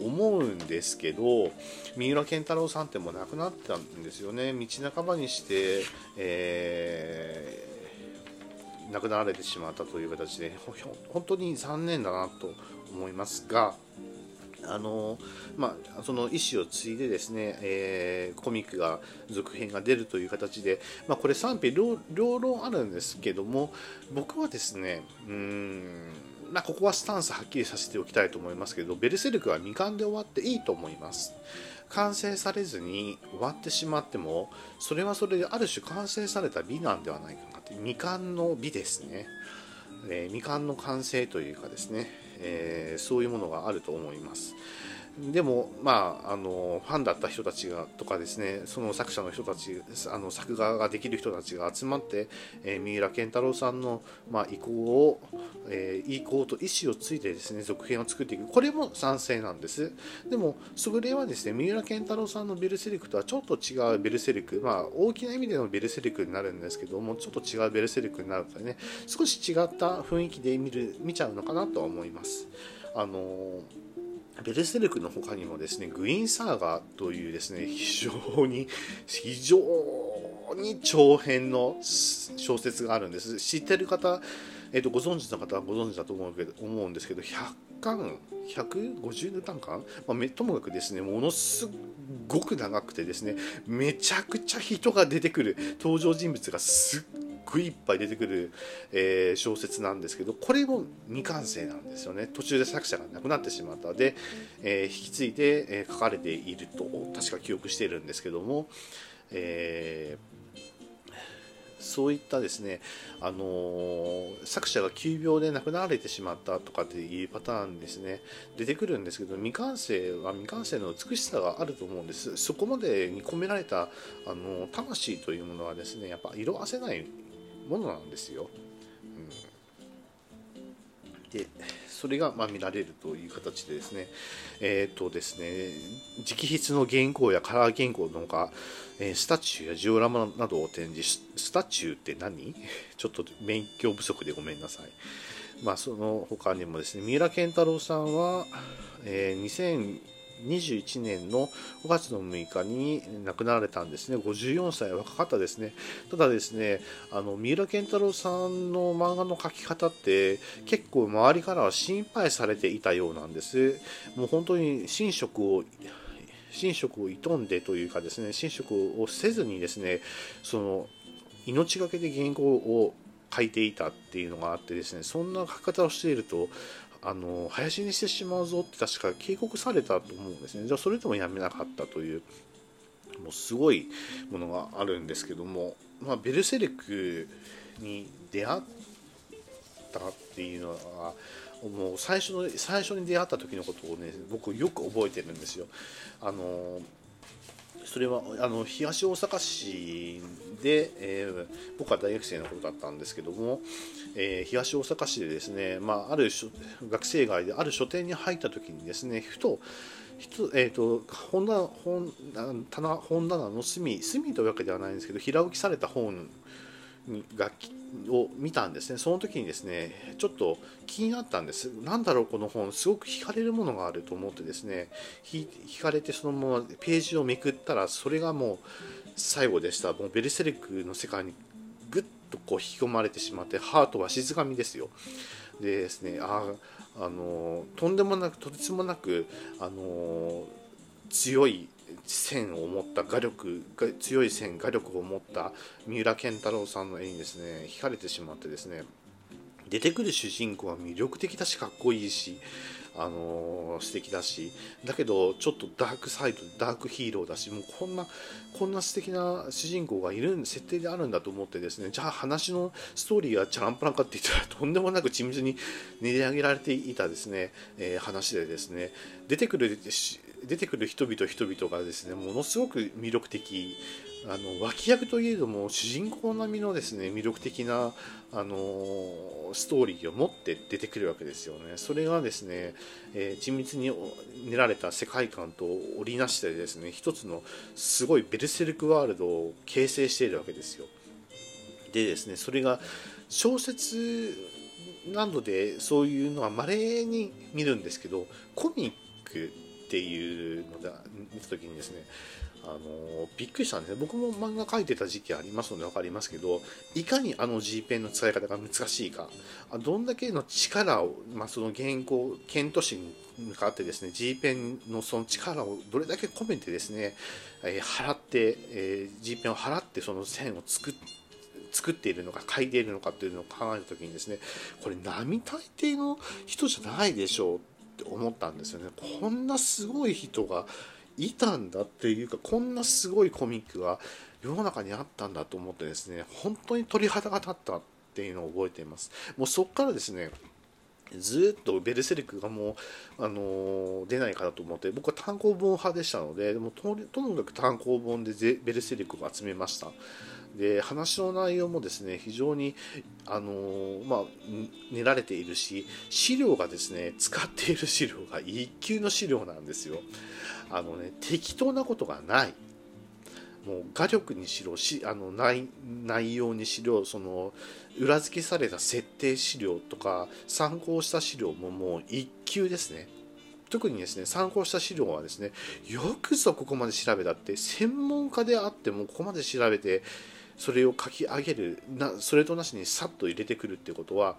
思うんですけど三浦健太郎さんってもう亡くなったんですよね。道半ばにして、えー、亡くなられてしまったという形で本当に残念だなと思いますがあのまあ、その意思を継いでですね、えー、コミックが続編が出るという形で、まあ、これ賛否両論あるんですけども僕はですねうんまあ、ここはスタンスはっきりさせておきたいと思いますけどベルセルクは未完で終わっていいと思います。完成されずに終わってしまってもそれはそれである種完成された美なんではないかなって。未完の美ですね、えー、未完の完成というかですね。えー、そういうものがあると思います。でも、まあ、あのファンだった人たちがとかですねその作者の人たちあの作画ができる人たちが集まって、えー、三浦健太郎さんの、まあ、意向を、えー、意向と意思をついてですね続編を作っていく。これも賛成なんです。でもそれはですね三浦健太郎さんのベルセルクとはちょっと違うベルセルク、まあ、大きな意味でのベルセルクになるんですけどもちょっと違うベルセルクになるのでね。少し違った雰囲気で見る見ちゃうのかなとは思います。あのーベルセルクの他にもですね、グイーンサーガーというですね、非常に、非常に長編の小説があるんです。知ってる方、えーと、ご存知の方はご存知だと思うけど思うんですけど、100巻、150巻、まあ、ともかくですね、ものすごく長くてですね、めちゃくちゃ人が出てくる、登場人物がすっごいっぱい出てくる、えー、小説なんですけどこれも未完成なんですよね。途中で作者が亡くなってしまった。で、えー、引き継いで、え、書かれていると確か記憶しているんですけども、えそういったですね、あのー、作者が急病で亡くなられてしまったとかっていうパターンですね、出てくるんですけど、未完成は未完成の美しさがあると思うんです。そこまでに込められた、あのー、魂というものはですね、やっぱ色あせないものなんですよ。うん、でそれがま見られるという形でですね、えっ、ー、とですね、直筆の原稿やカラー原稿のほか、えスタチューやジオラマなどを展示し、スタチューって何？ちょっと勉強不足でごめんなさい。まあ、その他にもですね、三浦健太郎さんは、えー、21年の5月の6日に亡くなられたんですね。54歳、若かったですね。ただですね、あの、三浦健太郎さんの漫画の描き方って結構周りからは心配されていたようなんです。もう本当に寝食を寝食を営んでというかですね、寝食をせずにですね、その命がけで原稿を書いていたっていうのがあってですね、そんな書き方をしていると、あの林にしてしまうぞって確か警告されたと思うんですねじゃあそれでもやめなかったというもうすごいものがあるんですけども、まあ、ベルセルクに出会ったっていうのはもう最初の最初に出会った時のことをね僕よく覚えてるんですよ。あのそれはあの東大阪市で、えー、僕は大学生の頃だったんですけども、えー、東大阪市でですね、まあ、ある学生街である書店に入った時にですねふとえーと、本棚本棚本棚の隅隅というわけではないんですけど平置きされた本がを見たんですね。その時にですねちょっと気になったんです。何だろうこの本。すごく惹かれるものがあると思ってですね惹かれてそのままページをめくったらそれがもう最後でした。もうベルセルクの世界にぐっとこう引き込まれてしまってハートは静かみですよ。でですねああのとんでもなくとてつもなくあの強い線を持った画力が強い線画力を持った三浦健太郎さんの絵にですね惹かれてしまってですね出てくる主人公は魅力的だしかっこいいしあのー、素敵だしだけどちょっとダークサイドダークヒーローだしもうこんなこんな素敵な主人公がいる設定であるんだと思ってですねじゃあ話のストーリーはチャランプランかって言ったら とんでもなく緻密に練り上げられていたですね、えー、話でですね出てくる出てくる人々人々がですねものすごく魅力的あの脇役といえども主人公並みのですね魅力的なあのストーリーを持って出てくるわけですよね。それがですね、えー、緻密に練られた世界観と織りなしてですね一つのすごいベルセルクワールドを形成しているわけですよ。でですねそれが小説などでそういうのは稀に見るんですけどコミックっていうので見た時にですねあのびっくりしたんですね。僕も漫画描いてた時期ありますので分かりますけどいかにあの G ペンの使い方が難しいかどんだけの力を、まあ、その原稿ケント紙に向かってですね G ペンのその力をどれだけ込めてですね、えー、払って、えー、G ペンを払ってその線を作って作っているのか書いているのかっていうのを考えた時にですねこれ並大抵の人じゃないでしょう。っって思ったんですよね。こんなすごい人がいたんだっていうかこんなすごいコミックが世の中にあったんだと思ってですね本当に鳥肌が立ったっていうのを覚えています。もうそこからですねずっとベルセルクがもう、あのー、出ないかなと思って僕は単行本派でしたのででもととにかく単行本でベルセルクを集めました。で話の内容もですね非常にあのー、まあ、練られているし資料がですね使っている資料が一級の資料なんですよ。あのね適当なことがない。もう画力にしろしあの内内容にしろその裏付けされた設定資料とか参考した資料ももう一級ですね。特にですね参考した資料はですねよくぞここまで調べたって専門家であってもここまで調べてそれを書き上げるなそれとなしにさっと入れてくるってことは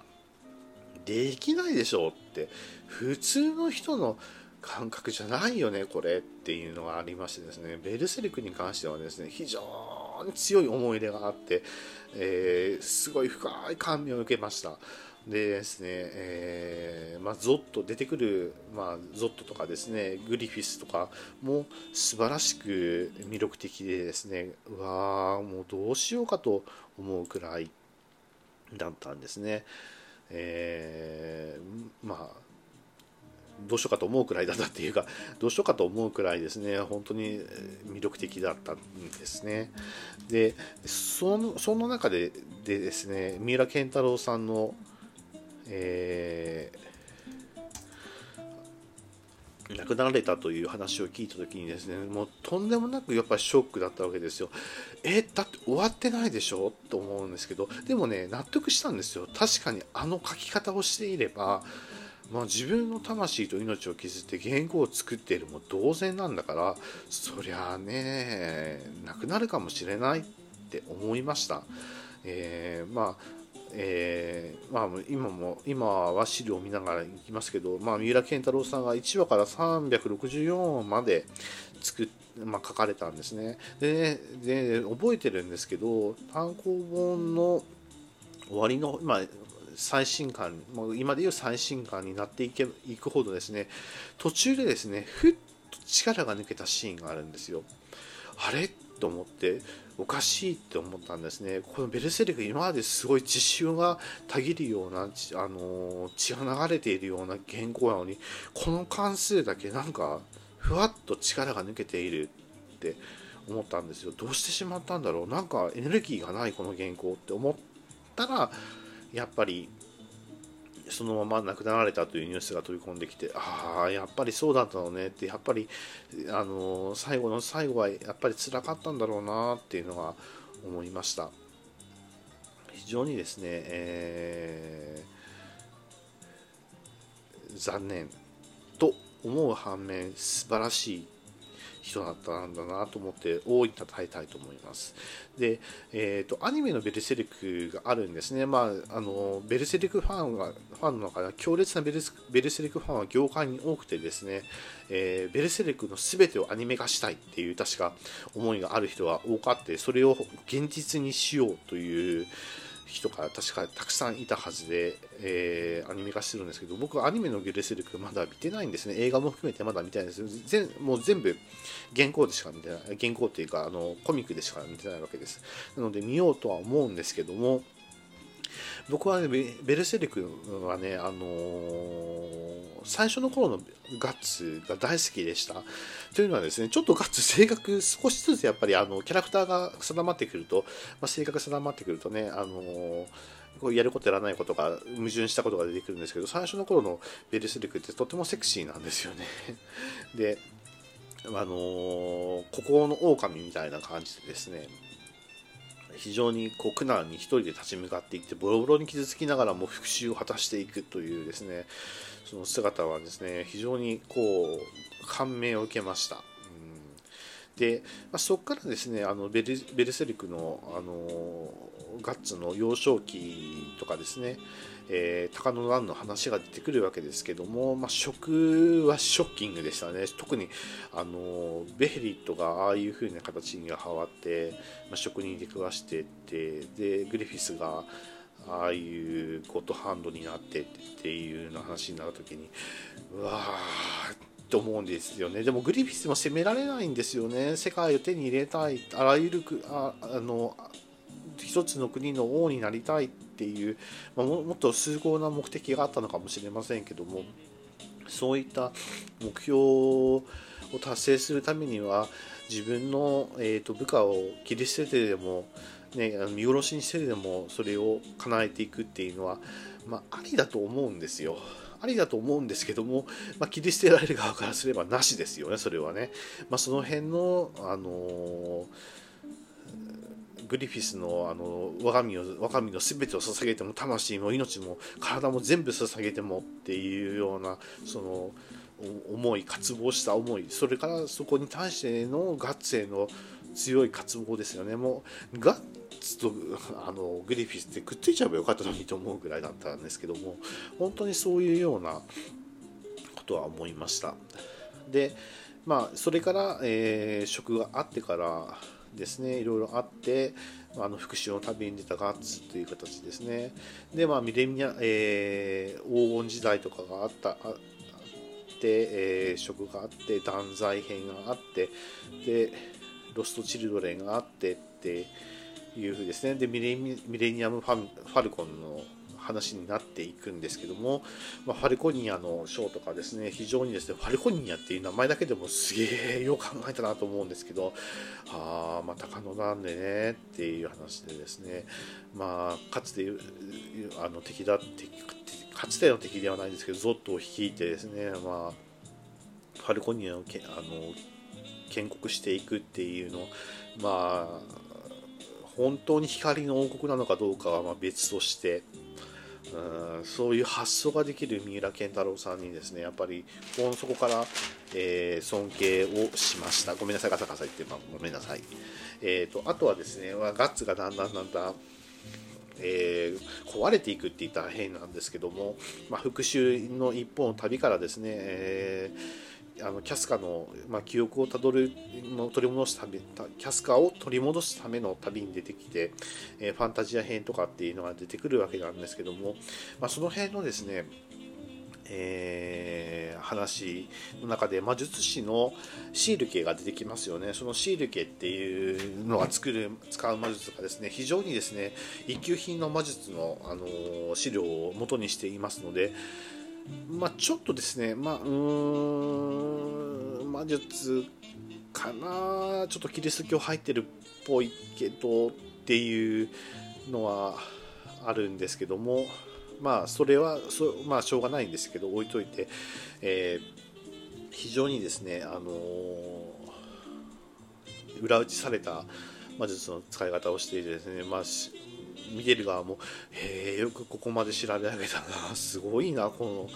できないでしょうって。普通の人の感覚じゃないよねこれっていうのがありましてですね。ベルセルクに関してはですね非常に強い思い入れがあって、えー、すごい深い感銘を受けました。でですね、えー、まあ、ゾッと出てくる、まあ、ゾットとかですねグリフィスとかも素晴らしく魅力的でですねうわーもうどうしようかと思うくらいだったんですね、えー、まあどうしようかと思うくらいだったっていうかどうしようかと思うくらいですね本当に魅力的だったんですね。でそのその中ででですね三浦健太郎さんのえー、亡くなられたという話を聞いた時にですねもうとんでもなくやっぱりショックだったわけですよ。えだって終わってないでしょ？と思うんですけどでもね納得したんですよ。確かにあの書き方をしていればまあ、自分の魂と命を削って原稿を作っているも同然なんだからそりゃあねなくなるかもしれないって思いました。えー、まあえー、まあ、今も今は資料を見ながらいきますけど、まあ、三浦健太郎さんが1話から364話まで作っまあ、書かれたんですね。でで覚えてるんですけど単行本の終わりの、まあ、最新刊もう今でいう最新刊になっていけいくほどですね。途中でですねふっと力が抜けたシーンがあるんですよ。あれ？と思って。おかしいって思ったんですね。このベルセルク今まですごい実習がたぎるようなあの血が流れているような原稿なのにこの関数だけなんかふわっと力が抜けているって思ったんですよ。どうしてしまったんだろう。なんかエネルギーがないこの原稿って思ったらやっぱりそのまま亡くなられたというニュースが飛び込んできてああやっぱりそうだったのねってやっぱりあの最後の最後はやっぱり辛かったんだろうなっていうのが思いました。非常にですね、えー、残念と思う反面素晴らしい人だったんだなと思って大いに称えたいと思います。で、えーと、アニメのベルセルクがあるんですね、まあ、あのベルセルクファンがファンの中で強烈なベルベルセルクファンは業界に多くてですね、えー、ベルセルクの全てをアニメ化したいっていう確か思いがある人が多かってそれを現実にしようという人が確かたくさんいたはずで、えー、アニメ化してるんですけど僕はアニメのゲルセルクまだ見てないんですね。映画も含めてまだ見てないんです。全もう全部原稿でしか見てない。原稿っていうかあのコミックでしか見てないわけです。なので見ようとは思うんですけども僕はね、ベルセルクはね、あのー、最初の頃のガッツが大好きでした。というのはですね、ちょっとガッツ性格少しずつやっぱりあのキャラクターが定まってくると、まあ、性格定まってくるとね、あのこうやることやらないことが矛盾したことが出てくるんですけど最初の頃のベルセルクってとてもセクシーなんですよねであのー、孤高の狼みたいな感じでですね非常にこう苦難に一人で立ち向かっていってボロボロに傷つきながらも復讐を果たしていくというですねその姿はですね非常にこう感銘を受けました。で、まあ、そこからですねあのベルベルセリクのあのガッツの幼少期とかですね、えー、高野蘭の話が出てくるわけですけども、まあ、食はショッキングでしたね。特にあのベヘリットがああいう風な形に変わって、まあ、職人で食わしてってでグリフィスがああいうゴッドハンドになってっていうような話になった時にうわーと思うんですよね。でもグリフィスも責められないんですよね。世界を手に入れたい。あらゆるああの一つの国の王になりたいっっていう、まあ、もっと崇高な目的があったのかもしれませんけどもそういった目標を達成するためには自分の、えーと、部下を切り捨ててでも、ね、見殺しにしてでもそれを叶えていくっていうのは、まあ、ありだと思うんですよ。ありだと思うんですけども、まあ、切り捨てられる側からすればなしですよね、それはね。まあ、その辺の、あのグリフィスのあの我が身を我が身の全てを捧げても魂も命も体も全部捧げてもっていうようなその思い渇望した思いそれからそこに対してのガッツへの強い渇望ですよね。もうガッツとあのグリフィスってくっついちゃえばよかったのにと思うぐらいだったんですけども本当にそういうようなことは思いました。でまあそれから、えー、職があってからですねいろいろあってあの復讐の旅に出たガッツという形ですね。でまあミレニア、えー、黄金時代とかがあったあって、えー、職があって断罪編があってでロストチルドレンがあってっていうふうですね。でミレミレニアムファファルコンの話になっていくんですけども、まあ、ファルコニアのショーとかですね非常にですねファルコニアっていう名前だけでもすげえよく考えたなと思うんですけどああまあ高野なんでねっていう話でですねまあかつてあの敵だってかつての敵ではないんですけどゾットを率いてですねまあファルコニアをけあの建国していくっていうのまあ本当に光の王国なのかどうかはま別としてうんそういう発想ができる三浦健太郎さんにですねやっぱり心の底から、えー、尊敬をしました。ごめんなさいガサガサ言って、まあ、ごめんなさい、えーと、あとはですね、まあ、ガッツがだんだんだんだんえー、壊れていくって言ったら変なんですけども、まあ、復讐の一方の旅からですね、えーあのキャスカの、まあ、記憶をたどるの取り戻すためキャスカを取り戻すための旅に出てきて、えー、ファンタジア編とかっていうのが出てくるわけなんですけども、まあ、その辺のですねえー、話の中で魔術師のシール系が出てきますよね。そのシール系っていうのが作る使う魔術がですね非常にですね一級品の魔術の、あの資料を元にしていますのでまあ、ちょっとですね、まあ、うーん、魔術かな、ちょっとキリスト教入ってるっぽいけどっていうのはあるんですけども、まあ、それはそ、まあ、しょうがないんですけど、置いといて、えー、非常にですね、あのー、裏打ちされた魔術の使い方をしていてですね、まあ、見てる側もへえよくここまで調べ上げたなすごいなこの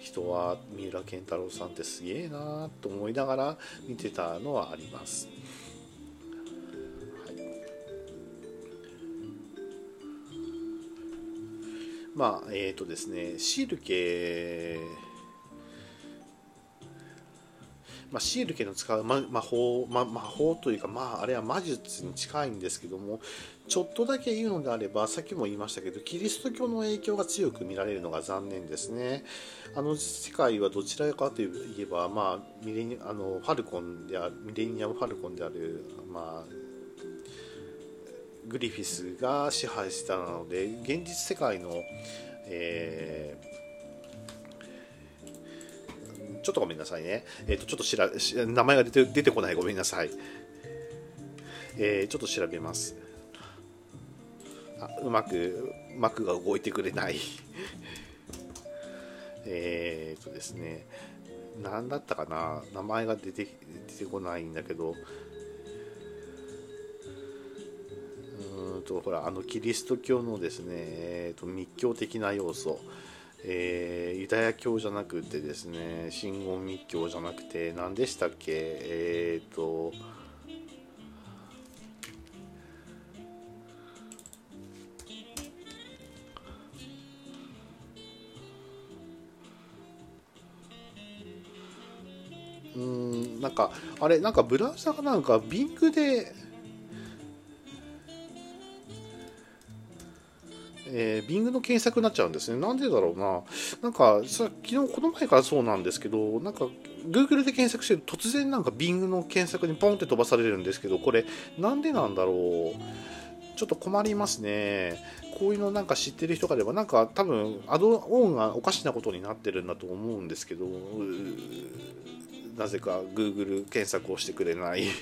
人は三浦健太郎さんってすげえなと思いながら見てたのはあります。まあえっ、ー、とですねシール系まあ、シール家の使う魔法、ま、魔法というか、まあ、あれは魔術に近いんですけどもちょっとだけ言うのであればさっきも言いましたけどキリスト教の影響が強く見られるのが残念ですねあの世界はどちらかといえば、まあ、ミレニあのファルコンであミレニアム・ファルコンである、まあ、グリフィスが支配したので現実世界の、えーちょっとごめんなさいね。えっ、ー、と、ちょっとしら名前が出て出てこない。ごめんなさい。えー、ちょっと調べます。うまく、幕が動いてくれない。えっとですね、何だったかな。名前が出て出てこないんだけど、うんと、ほら、あの、キリスト教のですね、えーと、密教的な要素、えー、ユダヤ教じゃなくてですね、真言密教じゃなくて、何でしたっけ、えっ、ー、と、なんかあれなんかブラウザがなんか Bing でえー、Bing の検索になっちゃうんですね。なんでだろうな。なんか、さ昨日、この前からそうなんですけど、なんか、Google で検索してると突然なんか Bing の検索にポンって飛ばされるんですけど、これ、なんでなんだろう。ちょっと困りますね。こういうのなんか知ってる人がいれば、なんか多分、アドオンがおかしなことになってるんだと思うんですけど、なぜか Google 検索をしてくれない。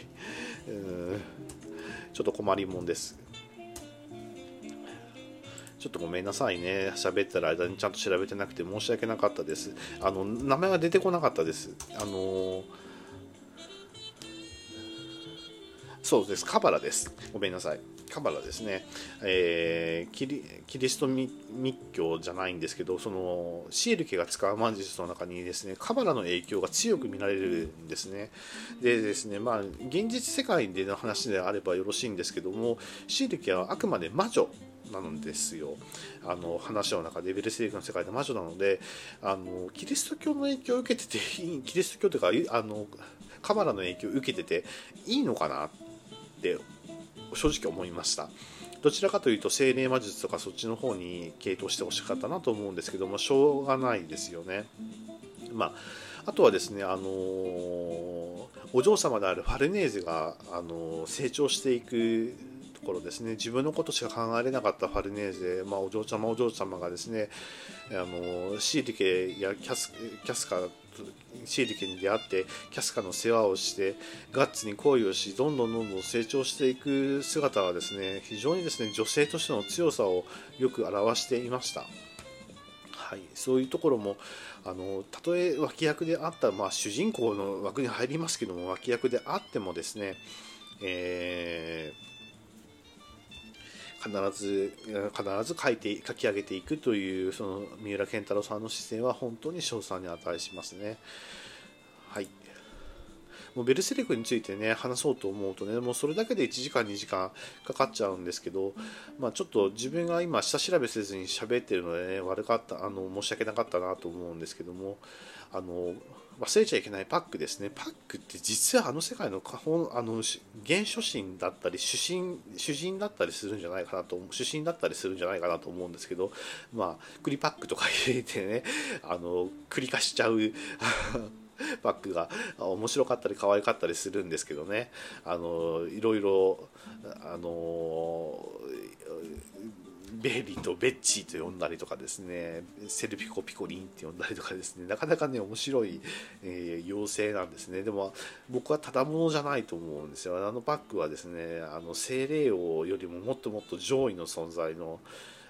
ちょっと困りもんです。ちょっとごめんなさいね。喋ってる間にちゃんと調べてなくて申し訳なかったです。あの名前が出てこなかったです。あのそうです。カバラです。ごめんなさい。カバラですね、えー、キリキリスト密教じゃないんですけどそのシエル家が使う魔術の中にですねカバラの影響が強く見られるんですね。でですねまあ現実世界での話であればよろしいんですけどもシエル家はあくまで魔女なんですよ。あの話の中でベルセリクの世界で魔女なのであのキリスト教の影響を受けててキリスト教というかあのカバラの影響を受けてていいのかなって正直思いました。どちらかというと精霊魔術とかそっちの方に傾倒してほしかったなと思うんですけどもしょうがないですよね。まああとはですね、あのお嬢様であるファルネーゼが、あの成長していくところですね。自分のことしか考えれなかったファルネーゼ、まあ、お嬢様お嬢様がですねあのシーリケやキャスキャスカシーリケに出会ってキャスカの世話をしてガッツに恋をしどんどんどんどん成長していく姿はですね非常にですね女性としての強さをよく表していました。はい、そういうところもあのたとえ脇役であった、まあ、主人公の枠に入りますけども脇役であってもですね、えー必ず必ず書いて書き上げていくというその三浦健太郎さんの姿勢は本当に称賛に値しますね。はいもうベルセルクについてね話そうと思うとねもうそれだけで1時間2時間かかっちゃうんですけど、まあ、ちょっと自分が今下調べせずに喋ってるので、ね、悪かったあの申し訳なかったなと思うんですけどもあの忘れちゃいけないパックですね。パックって実はあの世界のあの原初心だったり主審主人だったりするんじゃないかなと主審だったりするんじゃないかなと思うんですけど、まあ、栗パックとか入れてね、あの、栗化しちゃう パックが面白かったり可愛かったりするんですけどね、あの、いろいろ、あの、ベイビーとベッチーと呼んだりとかですねセルピコピコリンって呼んだりとかですねなかなかね面白い、えー、妖精なんですね。でも僕はただものじゃないと思うんですよ。あのバッグはですねあの精霊王よりももっともっと上位の存在の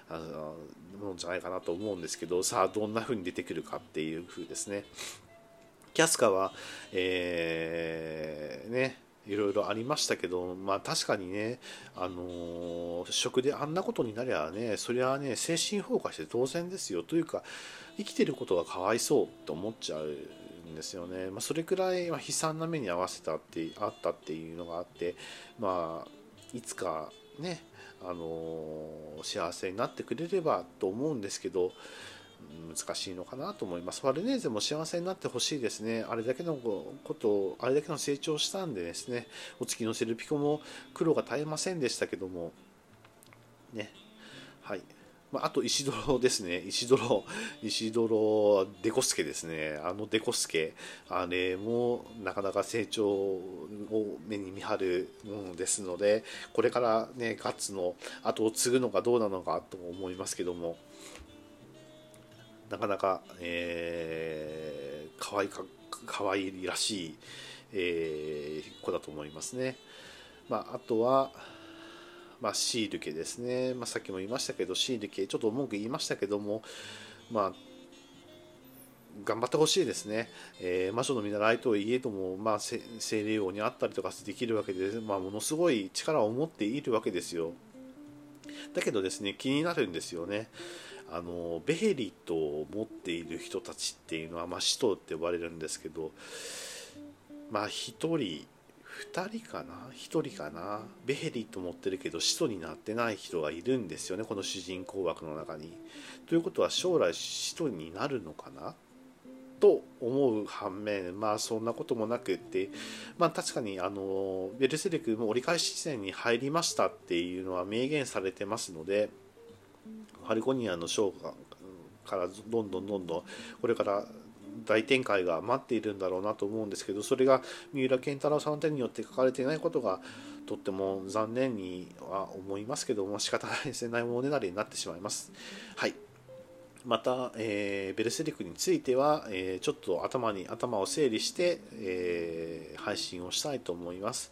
あのものじゃないかなと思うんですけどさあどんな風に出てくるかっていう風ですね。キャスカは、えー、ねいろいろありましたけど、まあ確かにね、あのー、食であんなことになりゃね、そりゃね、精神崩壊して当然ですよ。というか、生きてることがかわいそうと思っちゃうんですよね。まあ、それくらい悲惨な目に遭わせたってあったっていうのがあって、まあ、いつかね、あのー、幸せになってくれればと思うんですけど、難しいのかなと思います。ファルネーゼも幸せになってほしいですね。あれだけのことを、あれだけの成長したんでですね、お月のセルピコも苦労が絶えませんでしたけども、ね、はい。まあ、あと石泥ですね。石泥、石泥デコスケですね。あのデコスケ、あれもなかなか成長を目に見張るものですので、これからね、ガッツの後を継ぐのかどうなのかと思いますけども、なかなか、えー、可愛か可愛いらしい、えー、子だと思いますね。まあ、あとは、まあ、シールケですね、まあ、さっきも言いましたけどシールケちょっと文句言いましたけども、まあ、頑張ってほしいですね、えー、魔女の見習いといえども、まあ、精霊王にあったりとかできるわけで、まあ、ものすごい力を持っているわけですよ。だけどですね気になるんですよね。あのベヘリットを持っている人たちっていうのは、まあ、使徒って呼ばれるんですけどまあ1人2人かな？1人かな？ベヘリット持ってるけど使徒になってない人がいるんですよねこの主人公枠の中に。ということは将来使徒になるのかな？と思う反面まあそんなこともなくってまあ確かにあのベルセルクも折り返し地点に入りましたっていうのは明言されてますのでハルコニアの将からどんどんどんどんこれから大展開が待っているんだろうなと思うんですけどそれが三浦健太郎さんの手によって書かれていないことがとっても残念には思いますけども仕方ないですねないものねだりになってしまいますはいまた、えー、ベルセリクについては、えー、ちょっと頭に頭を整理して、えー、配信をしたいと思います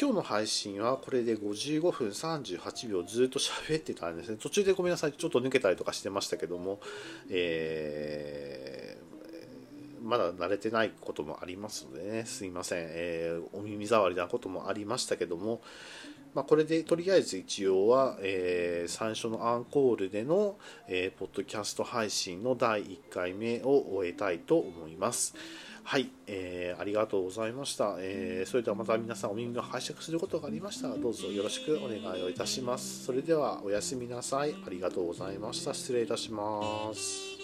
今日の配信はこれで55分38秒ずっと喋ってたんですね。途中でごめんなさい、ちょっと抜けたりとかしてましたけども、えー、まだ慣れてないこともありますのでね、すいません、えー、お耳障りなこともありましたけども、まあ、これでとりあえず一応は、えー、最初のアンコールでの、えー、ポッドキャスト配信の第1回目を終えたいと思います。はい、えー、ありがとうございました、えー、それではまた皆さんお耳を拝借することがありましたらどうぞよろしくお願いをいたします。それではおやすみなさい。ありがとうございました。失礼いたします